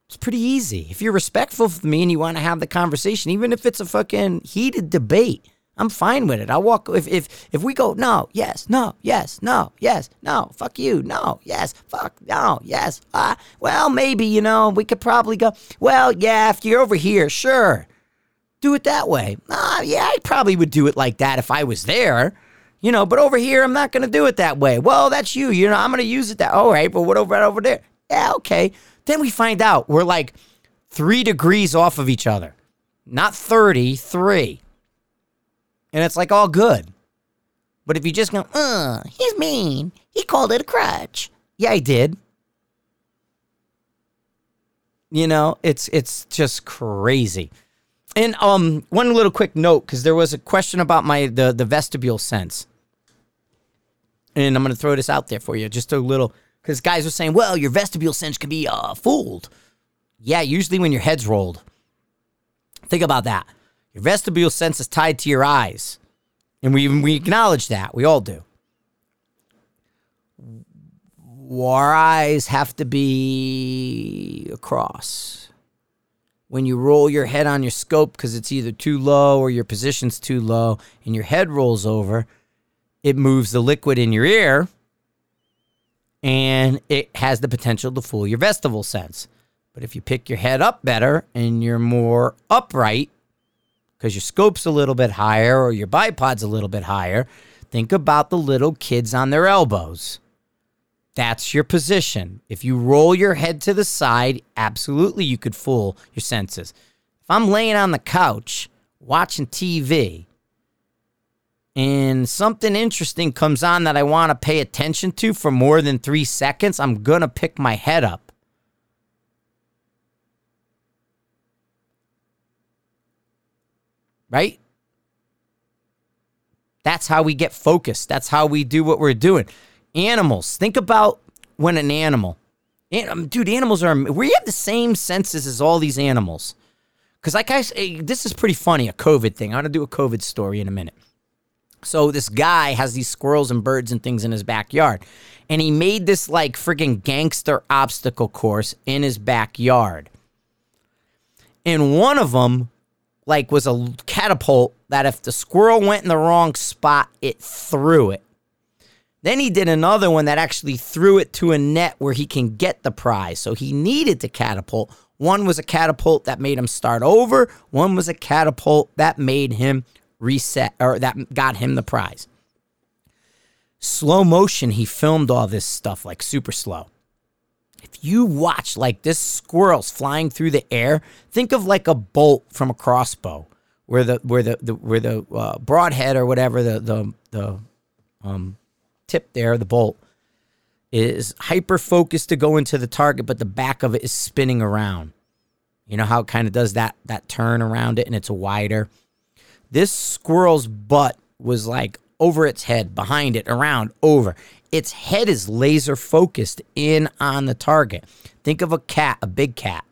It's pretty easy. If you're respectful of me and you want to have the conversation, even if it's a fucking heated debate, I'm fine with it. I walk if if if we go no, yes, no, yes, no, yes, no, fuck you, no, yes, fuck, no, yes. Uh, well, maybe you know we could probably go. Well, yeah, if you're over here, sure, do it that way. Uh, yeah, I probably would do it like that if I was there, you know. But over here, I'm not gonna do it that way. Well, that's you. You know, I'm gonna use it that. All right, but what over over there? Yeah, okay. Then we find out we're like three degrees off of each other, not thirty three and it's like all good. But if you just go, uh, he's mean. He called it a crutch. Yeah, I did. You know, it's it's just crazy. And um, one little quick note because there was a question about my the the vestibule sense, and I'm gonna throw this out there for you, just a little because guys were saying, well, your vestibule sense can be uh fooled. Yeah, usually when your head's rolled. Think about that. Your vestibule sense is tied to your eyes. And we, we acknowledge that. We all do. Our eyes have to be across. When you roll your head on your scope because it's either too low or your position's too low and your head rolls over, it moves the liquid in your ear and it has the potential to fool your vestibule sense. But if you pick your head up better and you're more upright, because your scope's a little bit higher or your bipod's a little bit higher, think about the little kids on their elbows. That's your position. If you roll your head to the side, absolutely you could fool your senses. If I'm laying on the couch watching TV and something interesting comes on that I want to pay attention to for more than three seconds, I'm going to pick my head up. right? That's how we get focused. That's how we do what we're doing. Animals, think about when an animal, um, dude, animals are, we have the same senses as all these animals. Because, like I say, this is pretty funny, a COVID thing. I'm going to do a COVID story in a minute. So, this guy has these squirrels and birds and things in his backyard. And he made this like freaking gangster obstacle course in his backyard. And one of them like was a catapult that if the squirrel went in the wrong spot, it threw it. Then he did another one that actually threw it to a net where he can get the prize. So he needed to catapult. One was a catapult that made him start over, one was a catapult that made him reset or that got him the prize. Slow motion, he filmed all this stuff like super slow if you watch like this squirrel's flying through the air, think of like a bolt from a crossbow, where the where the, the where the uh, broadhead or whatever the the the um, tip there, the bolt is hyper focused to go into the target, but the back of it is spinning around. You know how it kind of does that that turn around it and it's wider. This squirrel's butt was like over its head, behind it, around, over its head is laser focused in on the target. Think of a cat, a big cat.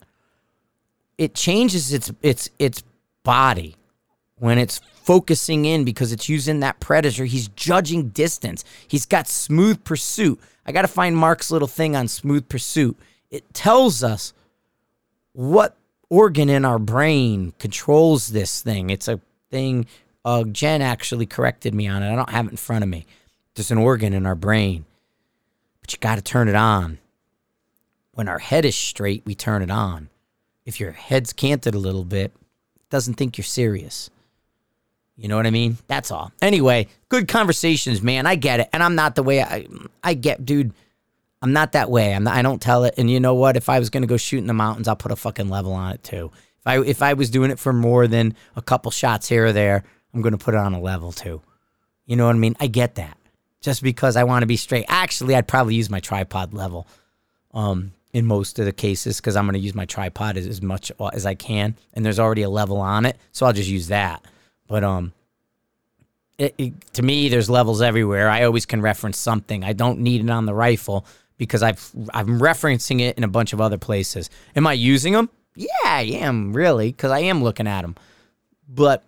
It changes its its its body when it's focusing in because it's using that predator. He's judging distance. He's got smooth pursuit. I got to find Mark's little thing on smooth pursuit. It tells us what organ in our brain controls this thing. It's a thing. Uh, Jen actually corrected me on it. I don't have it in front of me. There's an organ in our brain, but you got to turn it on. When our head is straight, we turn it on. If your head's canted a little bit, doesn't think you're serious. You know what I mean? That's all. Anyway, good conversations, man. I get it, and I'm not the way I I get, dude. I'm not that way. I'm not, I don't tell it. And you know what? If I was gonna go shoot in the mountains, I'll put a fucking level on it too. If I if I was doing it for more than a couple shots here or there, I'm going to put it on a level too. You know what I mean? I get that. Just because I want to be straight. Actually, I'd probably use my tripod level. Um, in most of the cases because I'm going to use my tripod as, as much as I can, and there's already a level on it, so I'll just use that. But um, it, it, to me, there's levels everywhere. I always can reference something. I don't need it on the rifle because I've I'm referencing it in a bunch of other places. Am I using them? Yeah, I am really because I am looking at them, but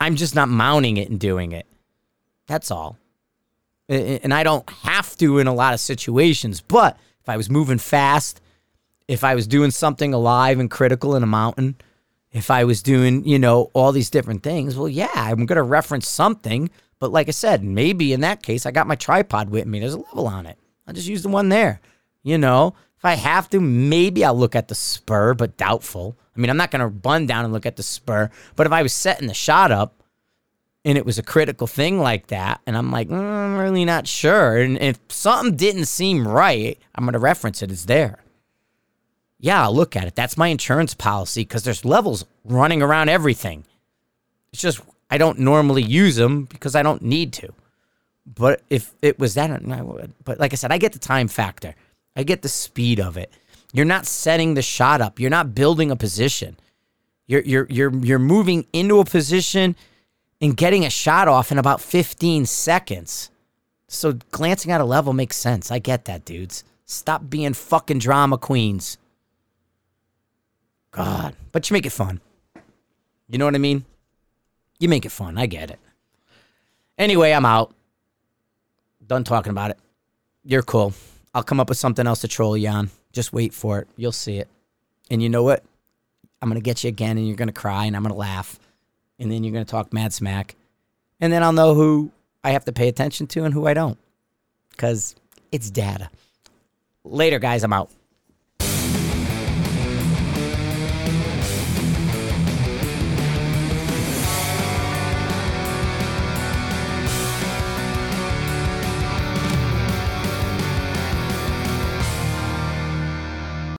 I'm just not mounting it and doing it. That's all. And I don't have to in a lot of situations, but if I was moving fast, if I was doing something alive and critical in a mountain, if I was doing, you know, all these different things, well, yeah, I'm going to reference something. But like I said, maybe in that case, I got my tripod with me. There's a level on it. I'll just use the one there. You know, if I have to, maybe I'll look at the spur, but doubtful. I mean, I'm not going to bun down and look at the spur. But if I was setting the shot up, and it was a critical thing like that, and I'm like, mm, I'm really not sure. And if something didn't seem right, I'm going to reference it. It's there. Yeah, I'll look at it. That's my insurance policy because there's levels running around everything. It's just I don't normally use them because I don't need to. But if it was that, I would. But like I said, I get the time factor. I get the speed of it. You're not setting the shot up. You're not building a position. You're you're you're you're moving into a position and getting a shot off in about 15 seconds. So glancing at a level makes sense. I get that, dudes. Stop being fucking drama queens. God. But you make it fun. You know what I mean? You make it fun. I get it. Anyway, I'm out. Done talking about it. You're cool. I'll come up with something else to troll you on. Just wait for it. You'll see it. And you know what? I'm going to get you again and you're going to cry and I'm going to laugh and then you're going to talk mad smack, and then I'll know who I have to pay attention to and who I don't, because it's data. Later, guys. I'm out.